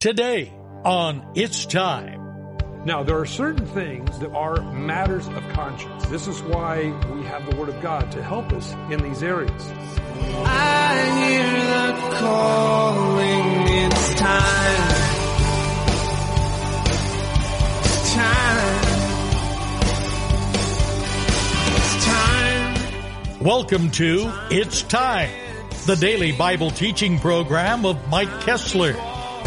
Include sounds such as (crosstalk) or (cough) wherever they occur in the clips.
Today on It's Time. Now, there are certain things that are matters of conscience. This is why we have the Word of God to help us in these areas. I hear the calling, it's time. It's time. It's time. Welcome to It's Time, the daily Bible teaching program of Mike Kessler,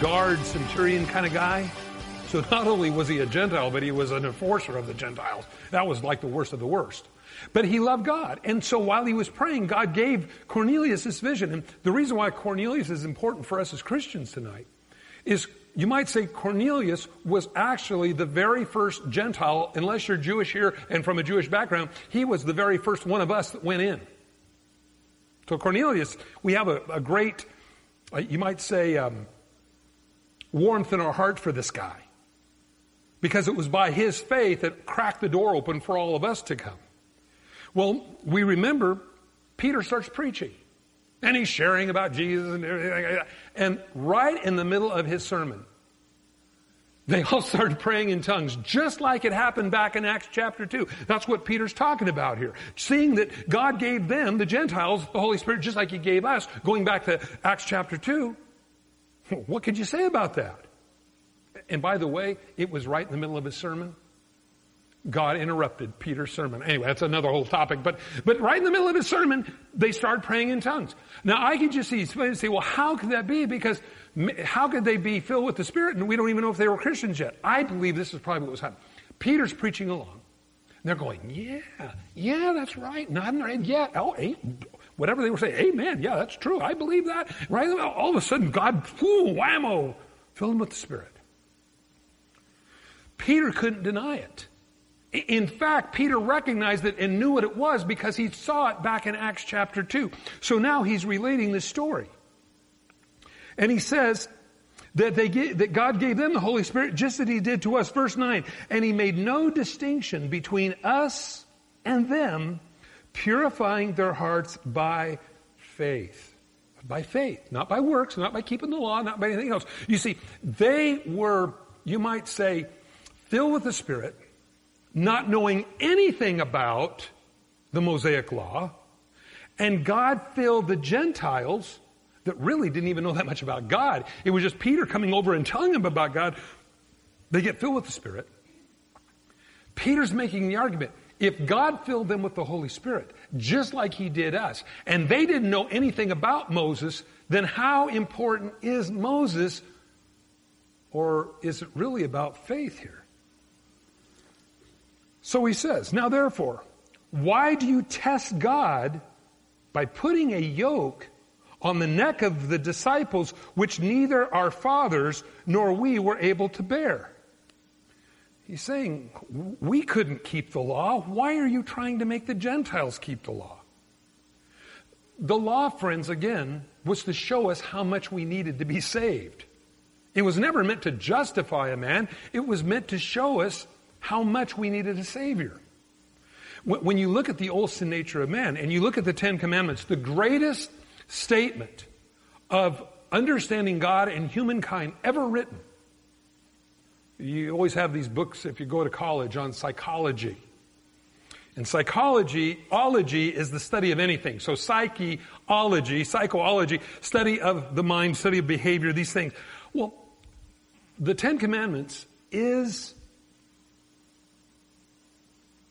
Guard centurion kind of guy. So not only was he a Gentile, but he was an enforcer of the Gentiles. That was like the worst of the worst. But he loved God. And so while he was praying, God gave Cornelius this vision. And the reason why Cornelius is important for us as Christians tonight is you might say Cornelius was actually the very first Gentile, unless you're Jewish here and from a Jewish background, he was the very first one of us that went in. So Cornelius, we have a, a great, uh, you might say, um, warmth in our heart for this guy. Because it was by his faith that cracked the door open for all of us to come. Well, we remember Peter starts preaching. And he's sharing about Jesus and everything. And right in the middle of his sermon, they all (laughs) started praying in tongues, just like it happened back in Acts chapter 2. That's what Peter's talking about here. Seeing that God gave them, the Gentiles, the Holy Spirit, just like He gave us, going back to Acts chapter 2. (laughs) What could you say about that? And by the way, it was right in the middle of his sermon. God interrupted Peter's sermon. Anyway, that's another whole topic. But, but right in the middle of his sermon, they start praying in tongues. Now, I could just see, say, well, how could that be? Because how could they be filled with the Spirit and we don't even know if they were Christians yet? I believe this is probably what was happening. Peter's preaching along. And they're going, yeah, yeah, that's right. Their head, yeah, oh, eh, whatever they were saying, amen, yeah, that's true. I believe that. Right? All of a sudden, God, whoo, whammo, filled them with the Spirit. Peter couldn't deny it. In fact, Peter recognized it and knew what it was because he saw it back in Acts chapter 2. So now he's relating this story. And he says that they get, that God gave them the Holy Spirit just as he did to us. Verse 9. And he made no distinction between us and them, purifying their hearts by faith. By faith, not by works, not by keeping the law, not by anything else. You see, they were, you might say, filled with the Spirit, not knowing anything about the Mosaic law, and God filled the Gentiles that really didn't even know that much about God. It was just Peter coming over and telling them about God. They get filled with the Spirit. Peter's making the argument. If God filled them with the Holy Spirit, just like He did us, and they didn't know anything about Moses, then how important is Moses? Or is it really about faith here? So he says, Now therefore, why do you test God by putting a yoke on the neck of the disciples which neither our fathers nor we were able to bear? He's saying, We couldn't keep the law. Why are you trying to make the Gentiles keep the law? The law, friends, again, was to show us how much we needed to be saved. It was never meant to justify a man, it was meant to show us how much we needed a Savior. When you look at the old sin nature of man and you look at the Ten Commandments, the greatest statement of understanding God and humankind ever written. You always have these books if you go to college on psychology. And psychology, ology is the study of anything. So psycheology, psychology, study of the mind, study of behavior, these things. Well, the Ten Commandments is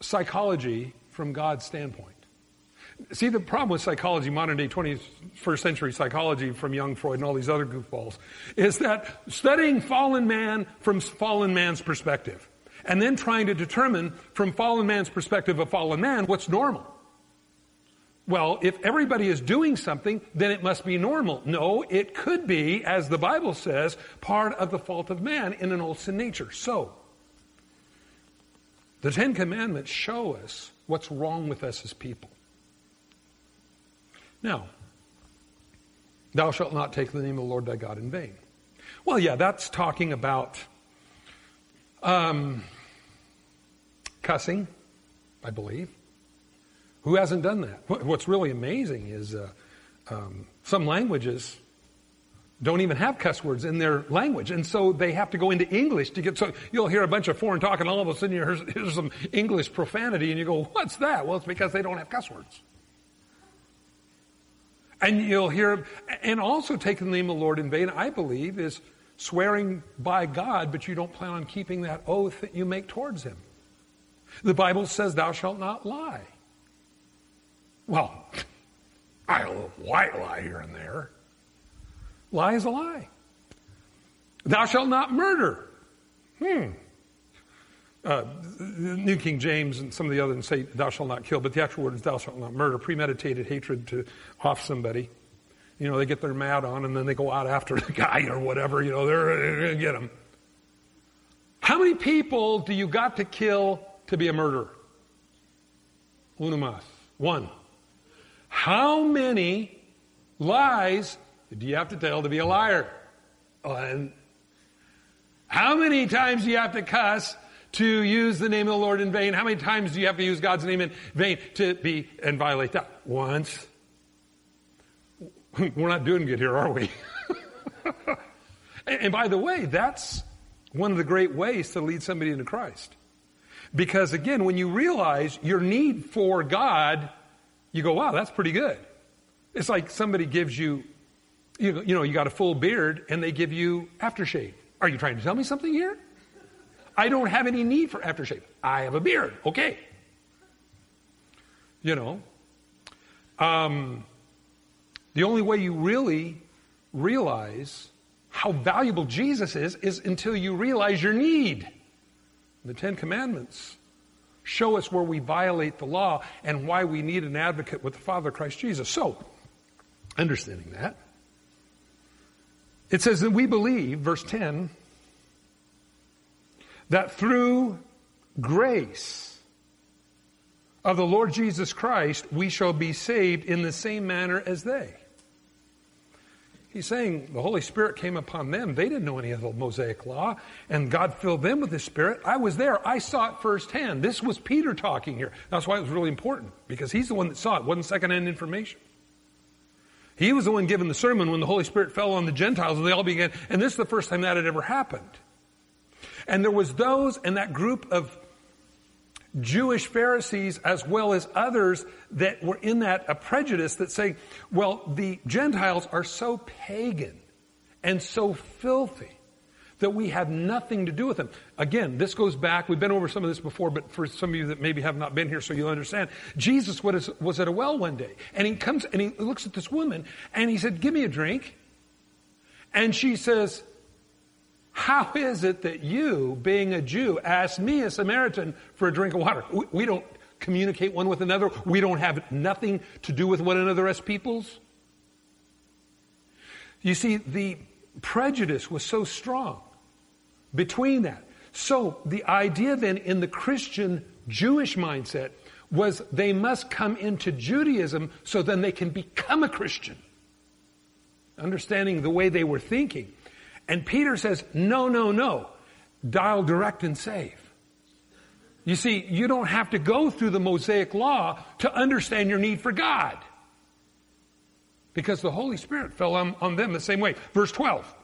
psychology from God's standpoint. See, the problem with psychology, modern day 21st century psychology from Jung Freud and all these other goofballs, is that studying fallen man from fallen man's perspective, and then trying to determine from fallen man's perspective of fallen man what's normal. well, if everybody is doing something, then it must be normal. No, it could be, as the Bible says, part of the fault of man in an old sin nature. So, the Ten Commandments show us what's wrong with us as people. Now, thou shalt not take the name of the Lord thy God in vain. Well, yeah, that's talking about um, cussing, I believe. Who hasn't done that? What's really amazing is uh, um, some languages don't even have cuss words in their language, and so they have to go into English to get. So you'll hear a bunch of foreign talk, and all of a sudden you hear here's some English profanity, and you go, "What's that?" Well, it's because they don't have cuss words. And you'll hear, and also taking the name of the Lord in vain, I believe, is swearing by God, but you don't plan on keeping that oath that you make towards Him. The Bible says, Thou shalt not lie. Well, (laughs) I white lie here and there. Lie is a lie. Thou shalt not murder. Hmm. Uh, New King James and some of the others say, Thou shalt not kill, but the actual word is, Thou shalt not murder. Premeditated hatred to off somebody. You know, they get their mad on and then they go out after the (laughs) guy or whatever. You know, they're going to get him. How many people do you got to kill to be a murderer? Unamas. One. How many lies do you have to tell to be a liar? And how many times do you have to cuss to use the name of the Lord in vain? How many times do you have to use God's name in vain to be and violate that? Once. (laughs) We're not doing good here, are we? (laughs) and, by the way, that's one of the great ways to lead somebody into Christ. Because again, when you realize your need for God, you go, wow, that's pretty good. It's like somebody gives you, you know, you got a full beard and they give you aftershave. Are you trying to tell me something here? I don't have any need for aftershave. I have a beard. Okay. You know, um, the only way you really realize how valuable Jesus is is until you realize your need. The Ten Commandments show us where we violate the law and why we need an advocate with the Father, Christ Jesus. So, understanding that, it says that we believe, verse 10, that through grace of the Lord Jesus Christ, we shall be saved in the same manner as they. He's saying the Holy Spirit came upon them. They didn't know any of the Mosaic law, and God filled them with the Spirit. I was there. I saw it firsthand. This was Peter talking here. That's why it was really important, because he's the one that saw it. it wasn't secondhand information. He was the one giving the sermon when the Holy Spirit fell on the Gentiles, and they all began. And this is the first time that had ever happened. And there was those in that group of Jewish Pharisees as well as others that were in that a prejudice that say, well, the Gentiles are so pagan and so filthy that we have nothing to do with them. Again, this goes back, we've been over some of this before, but for some of you that maybe have not been here so you'll understand, Jesus was, was at a well one day and he comes and he looks at this woman and he said, give me a drink. And she says, how is it that you, being a Jew, ask me, a Samaritan, for a drink of water? We, don't communicate one with another. We don't have nothing to do with one another as peoples. You see, the prejudice was so strong between that. So the idea then in the Christian Jewish mindset was they must come into Judaism so then they can become a Christian. Understanding the way they were thinking. And Peter says, no, no, no. Dial direct and save. You see, you don't have to go through the Mosaic law to understand your need for God. Because the Holy Spirit fell on, on them the same way. Verse 12.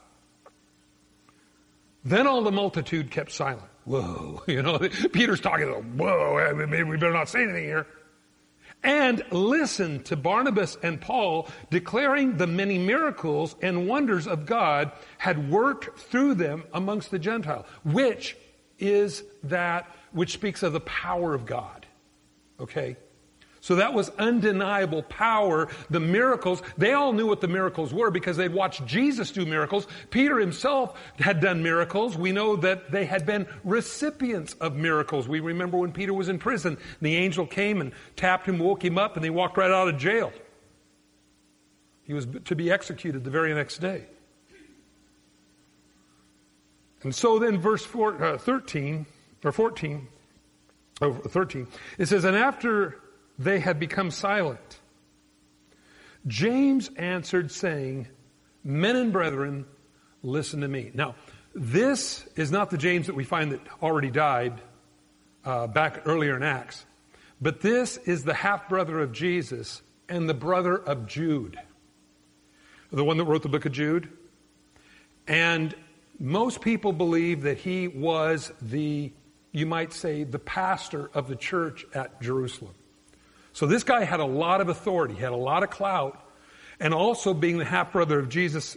Then all the multitude kept silent. Whoa. (laughs) You know, Peter's talking, whoa, maybe we better not say anything here and listen to Barnabas and Paul declaring the many miracles and wonders of God had worked through them amongst the Gentiles, which is that which speaks of the power of God. Okay? So that was undeniable power. The miracles, they all knew what the miracles were because they'd watched Jesus do miracles. Peter himself had done miracles. We know that they had been recipients of miracles. We remember when Peter was in prison, the angel came and tapped him, woke him up, and he walked right out of jail. He was to be executed the very next day. And so then verse four, uh, 13, or 14, oh, 13, it says, and after they had become silent. James answered, saying, Men and brethren, listen to me. Now, this is not the James that we find that already died uh, back earlier in Acts, but this is the half brother of Jesus and the brother of Jude, the one that wrote the book of Jude. And most people believe that he was the, you might say, the pastor of the church at Jerusalem. So this guy had a lot of authority, had a lot of clout, and also being the half brother of Jesus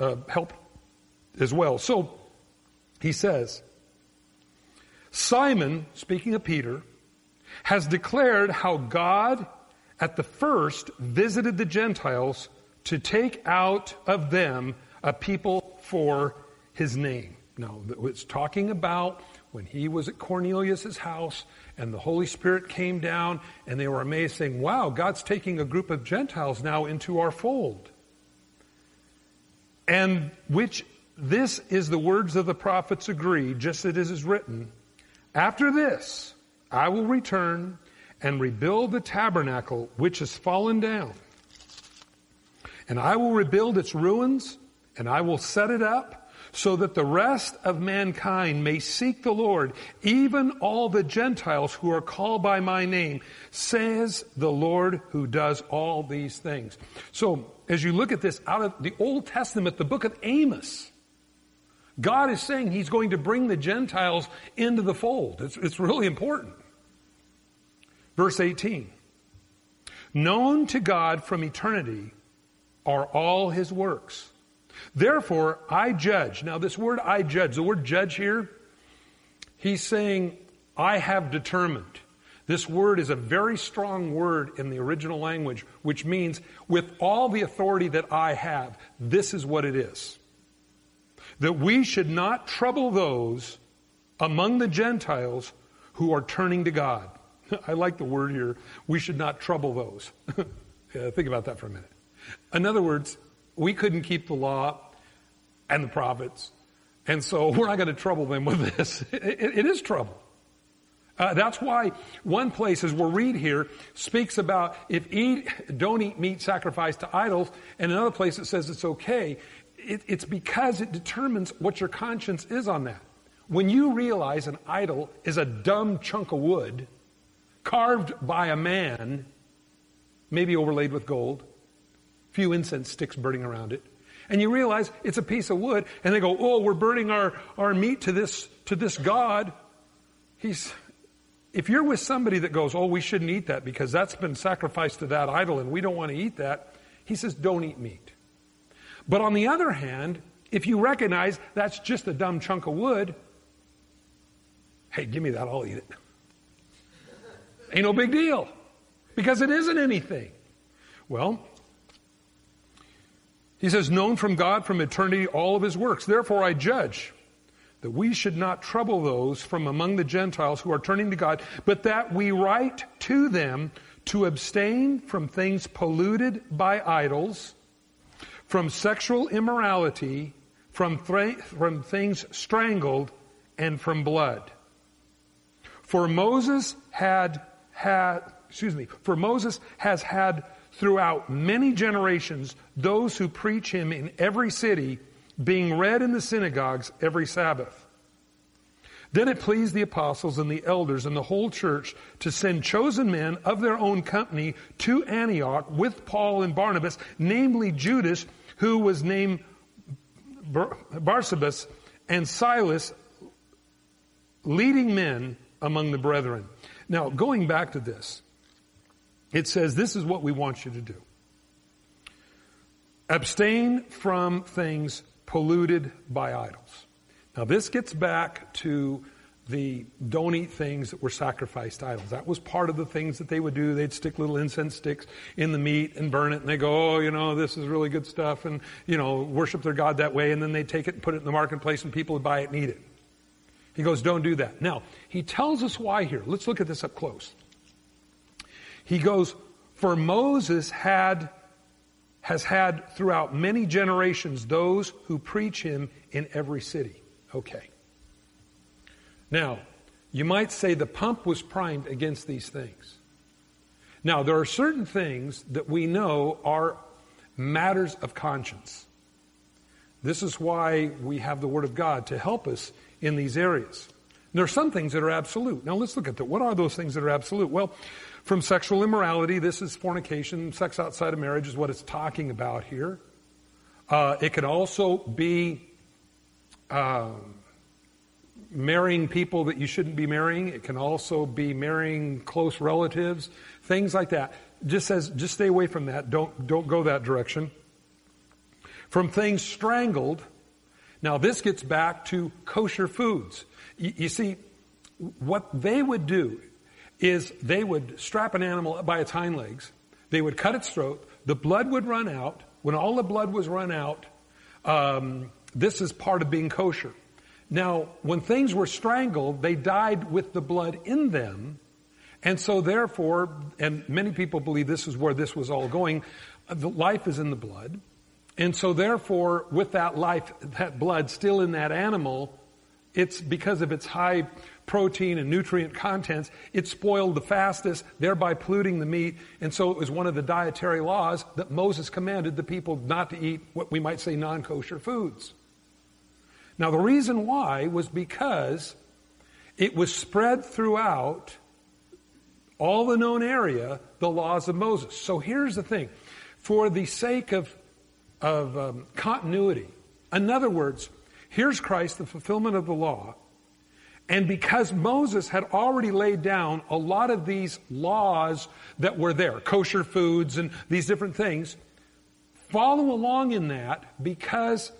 uh, helped as well. So he says, Simon, speaking of Peter, has declared how God at the first visited the Gentiles to take out of them a people for his name. Now, it's talking about when he was at Cornelius' house and the Holy Spirit came down and they were amazed saying, wow, God's taking a group of Gentiles now into our fold. And which this is the words of the prophets agree, just as it is written. After this, I will return and rebuild the tabernacle which has fallen down. And I will rebuild its ruins and I will set it up so that the rest of mankind may seek the Lord, even all the Gentiles who are called by my name, says the Lord who does all these things. So, as you look at this out of the Old Testament, the book of Amos, God is saying He's going to bring the Gentiles into the fold. It's, it's really important. Verse 18. Known to God from eternity are all His works Therefore, I judge. Now, this word I judge, the word judge here, he's saying, I have determined. This word is a very strong word in the original language, which means, with all the authority that I have, this is what it is. That we should not trouble those among the Gentiles who are turning to God. (laughs) I like the word here. We should not trouble those. (laughs) yeah, think about that for a minute. In other words, we couldn't keep the law and the prophets. And so (laughs) we're not going to trouble them with this. (laughs) it, it is trouble. Uh, that's why one place, as we'll read here, speaks about if eat, don't eat meat sacrificed to idols, and another place it says it's okay. It, it's because it determines what your conscience is on that. When you realize an idol is a dumb chunk of wood carved by a man, maybe overlaid with gold, few incense sticks burning around it. And you realize it's a piece of wood, and they go, Oh, we're burning our, our meat to this, to this God. He's, if you're with somebody that goes, Oh, we shouldn't eat that because that's been sacrificed to that idol and we don't want to eat that, he says, Don't eat meat. But on the other hand, if you recognize that's just a dumb chunk of wood, hey, give me that, I'll eat it. Ain't no big deal. Because it isn't anything. Well, he says, known from God from eternity all of his works. Therefore I judge that we should not trouble those from among the Gentiles who are turning to God, but that we write to them to abstain from things polluted by idols, from sexual immorality, from, from things strangled, and from blood. For Moses had had, excuse me, for Moses has had throughout many generations those who preach him in every city, being read in the synagogues every Sabbath. Then it pleased the apostles and the elders and the whole church to send chosen men of their own company to Antioch with Paul and Barnabas, namely Judas, who was named Bar- Barsabas, and Silas, leading men among the brethren. Now, going back to this, it says, This is what we want you to do abstain from things polluted by idols. Now, this gets back to the don't eat things that were sacrificed idols. That was part of the things that they would do. They'd stick little incense sticks in the meat and burn it and they go, oh, you know, this is really good stuff and, you know, worship their God that way and then they take it and put it in the marketplace and people would buy it and eat it. He goes, don't do that. Now, he tells us why here. Let's look at this up close. He goes, for Moses had, has had throughout many generations those who preach him in every city. Okay. Now, you might say the pump was primed against these things. Now, there are certain things that we know are matters of conscience. This is why we have the Word of God to help us in these areas. And there are some things that are absolute. Now let's look at that. What are those things that are absolute? Well, from sexual immorality, this is fornication. Sex outside of marriage is what it's talking about here. Uh, it can also be uh, marrying people that you shouldn't be marrying. It can also be marrying close relatives, things like that. Just says, just stay away from that. Don't, don't go that direction. From things strangled. Now this gets back to kosher foods. You see, what they would do is they would strap an animal by its hind legs. They would cut its throat. The blood would run out. When all the blood was run out, um, this is part of being kosher. Now, when things were strangled, they died with the blood in them. And so therefore, and many people believe this is where this was all going, the life is in the blood. And so therefore, with that life, that blood still in that animal, it's because of its high protein and nutrient contents, it spoiled the fastest, thereby polluting the meat. And so it was one of the dietary laws that Moses commanded the people not to eat what we might say non-kosher foods. Now, the reason why was because it was spread throughout all the known area, the laws of Moses. So here's the thing. For the sake of, of um, continuity, in other words, here's Christ, the fulfillment of the law, and because Moses had already laid down a lot of these laws that were there, kosher foods and these different things, follow along in that because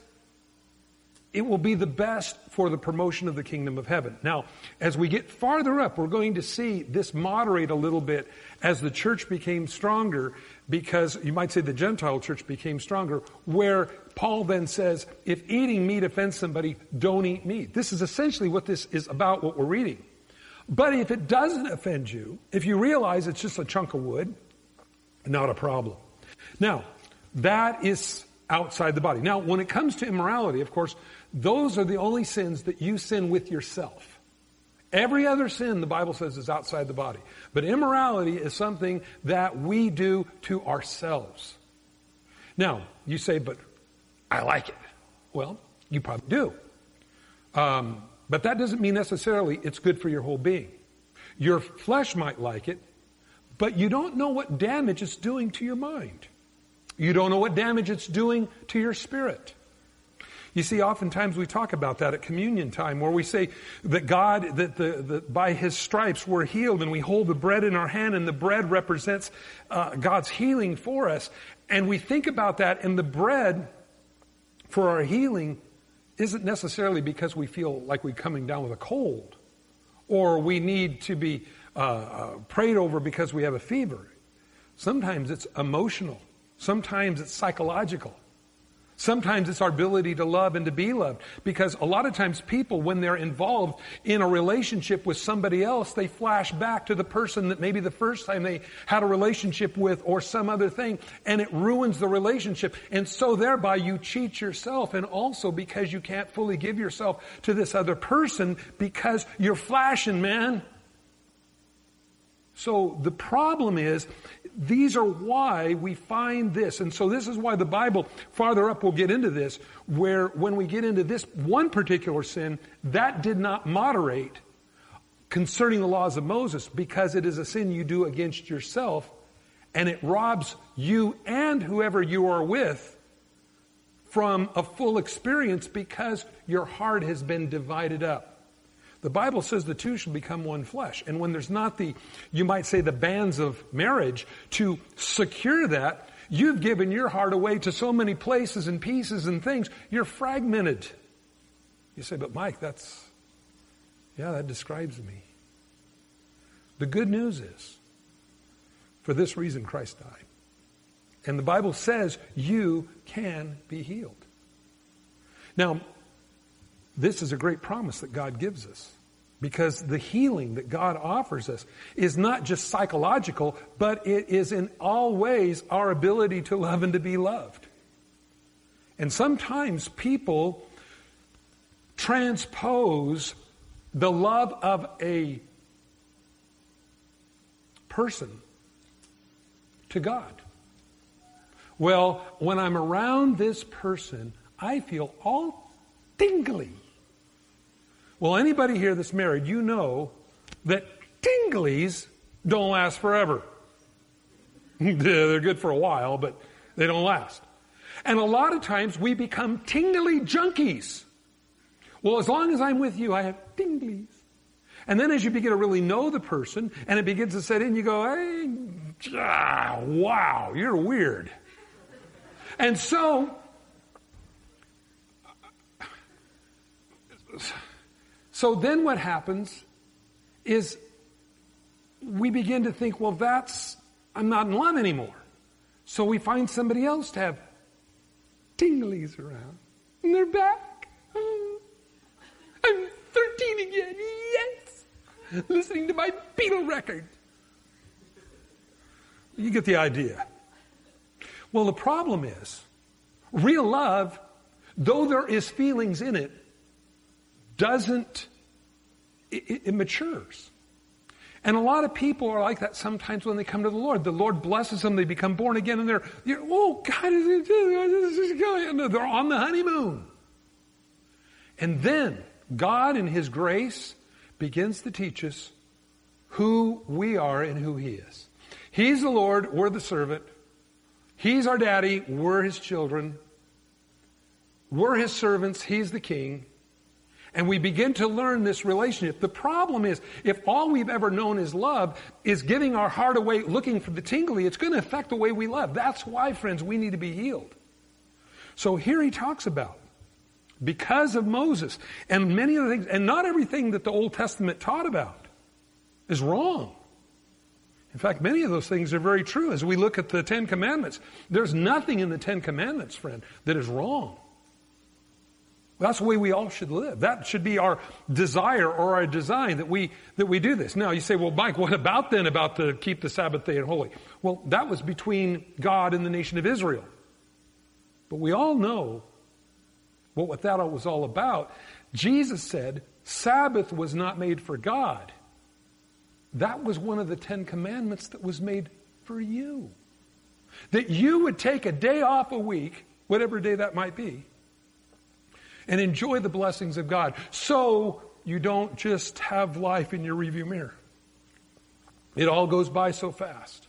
it will be the best for the promotion of the kingdom of heaven. Now, as we get farther up, we're going to see this moderate a little bit as the church became stronger because you might say the Gentile church became stronger, where Paul then says, if eating meat offends somebody, don't eat meat. This is essentially what this is about, what we're reading. But if it doesn't offend you, if you realize it's just a chunk of wood, not a problem. Now, that is outside the body. Now, when it comes to immorality, of course, those are the only sins that you sin with yourself. Every other sin, the Bible says, is outside the body. But immorality is something that we do to ourselves. Now, you say, but I like it. Well, you probably do. Um, but that doesn't mean necessarily it's good for your whole being. Your flesh might like it, but you don't know what damage it's doing to your mind. You don't know what damage it's doing to your spirit. You see, oftentimes we talk about that at communion time where we say that God, that the, by His stripes we're healed and we hold the bread in our hand and the bread represents uh, God's healing for us. And we think about that and the bread for our healing isn't necessarily because we feel like we're coming down with a cold or we need to be uh, uh, prayed over because we have a fever. Sometimes it's emotional. Sometimes it's psychological. Sometimes it's our ability to love and to be loved. Because a lot of times people, when they're involved in a relationship with somebody else, they flash back to the person that maybe the first time they had a relationship with or some other thing, and it ruins the relationship. And so thereby you cheat yourself, and also because you can't fully give yourself to this other person because you're flashing, man. So the problem is, these are why we find this. And so this is why the Bible, farther up we'll get into this, where when we get into this one particular sin, that did not moderate concerning the laws of Moses because it is a sin you do against yourself and it robs you and whoever you are with from a full experience because your heart has been divided up. The Bible says the two shall become one flesh. And when there's not the, you might say the bands of marriage to secure that, you've given your heart away to so many places and pieces and things, you're fragmented. You say, but Mike, that's, Yeah, that describes me. The good news is, for this reason Christ died. And the Bible says you can be healed. Now, this is a great promise that God gives us. Because the healing that God offers us is not just psychological, but it is in all ways our ability to love and to be loved. And sometimes people transpose the love of a person to God. Well, when I'm around this person, I feel all tingly. Well, anybody here that's married, you know that tinglies don't last forever. (laughs) They're good for a while, but they don't last. And a lot of times we become tingly junkies. Well, as long as I'm with you, I have tinglies. And then as you begin to really know the person and it begins to set in, you go, hey, ah, wow, you're weird. And so, so then what happens is we begin to think, well, that's, I'm not in love anymore. So we find somebody else to have tinglies around. And they're back. I'm 13 again. Yes. Listening to my Beatle record. You get the idea. Well, the problem is, real love, though there is feelings in it, doesn't, it, it matures. And a lot of people are like that sometimes when they come to the Lord. The Lord blesses them, they become born again, and they're, oh, God, is. They're on the honeymoon. And then God, in His grace, begins to teach us who we are and who He is. He's the Lord, we're the servant. He's our daddy, we're His children. We're His servants, He's the king. And we begin to learn this relationship. The problem is, if all we've ever known is love is giving our heart away looking for the tingly, it's going to affect the way we love. That's why, friends, we need to be healed. So here he talks about because of Moses and many other things, and not everything that the Old Testament taught about is wrong. In fact, many of those things are very true. As we look at the Ten Commandments, there's nothing in the Ten Commandments, friend, that is wrong. That's the way we all should live. That should be our desire or our design that we, that we do this. Now you say, well, Mike, what about then about the keep the Sabbath day holy? Well, that was between God and the nation of Israel. But we all know what, what that was all about. Jesus said, Sabbath was not made for God. That was one of the Ten Commandments that was made for you. That you would take a day off a week, whatever day that might be, and enjoy the blessings of God so you don't just have life in your review mirror. It all goes by so fast.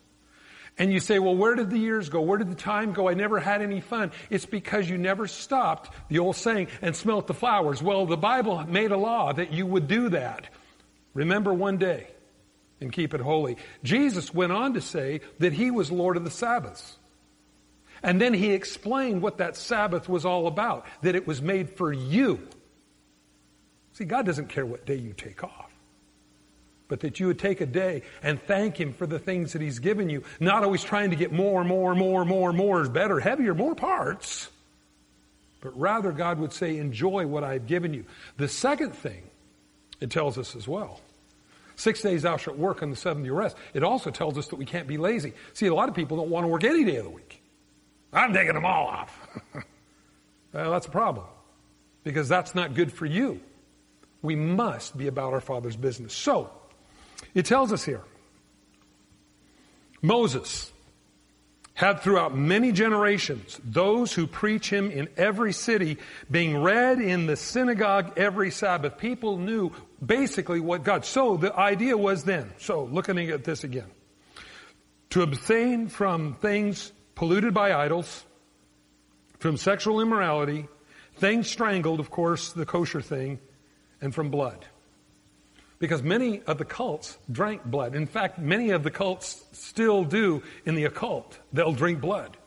And you say, well, where did the years go? Where did the time go? I never had any fun. It's because you never stopped, the old saying, and smelt the flowers. Well, the Bible made a law that you would do that. Remember one day and keep it holy. Jesus went on to say that he was Lord of the Sabbaths. And then he explained what that Sabbath was all about, that it was made for you. See, God doesn't care what day you take off, but that you would take a day and thank him for the things that he's given you, not always trying to get more, and more, and more, more, more better, heavier, more parts, but rather God would say, enjoy what I've given you. The second thing it tells us as well. Six days thou shalt work, and the seventh you rest. It also tells us that we can't be lazy. See, a lot of people don't want to work any day of the week. I'm taking them all off. (laughs) well, that's a problem because that's not good for you. We must be about our Father's business. So, it tells us here Moses had throughout many generations those who preach him in every city, being read in the synagogue every Sabbath. People knew basically what God. So the idea was then, so looking at this again, to abstain from things polluted by idols, from sexual immorality, things strangled, of course, the kosher thing, and from blood. Because many of the cults drank blood. In fact, many of the cults still do in the occult. They'll drink blood.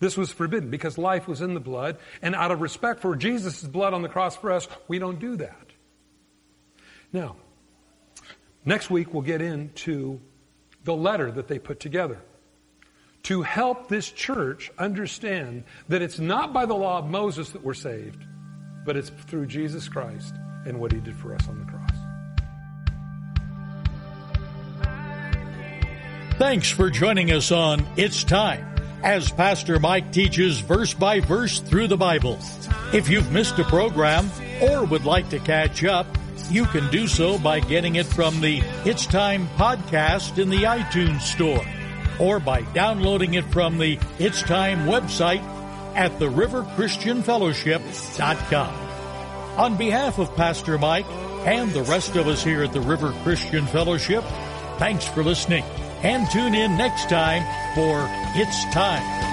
This was forbidden because life was in the blood, and out of respect for Jesus' blood on the cross for us, we don't do that. Now, next week we'll get into the letter that they put together to help this church understand that it's not by the law of Moses that we're saved, but it's through Jesus Christ and what he did for us on the cross. Thanks for joining us on It's Time as Pastor Mike teaches verse by verse through the Bible. If you've missed a program or would like to catch up, you can do so by getting it from the It's Time podcast in the iTunes Store or by downloading it from the It's Time website at theriverchristianfellowship.com. On behalf of Pastor Mike and the rest of us here at the River Christian Fellowship, thanks for listening and tune in next time for It's Time.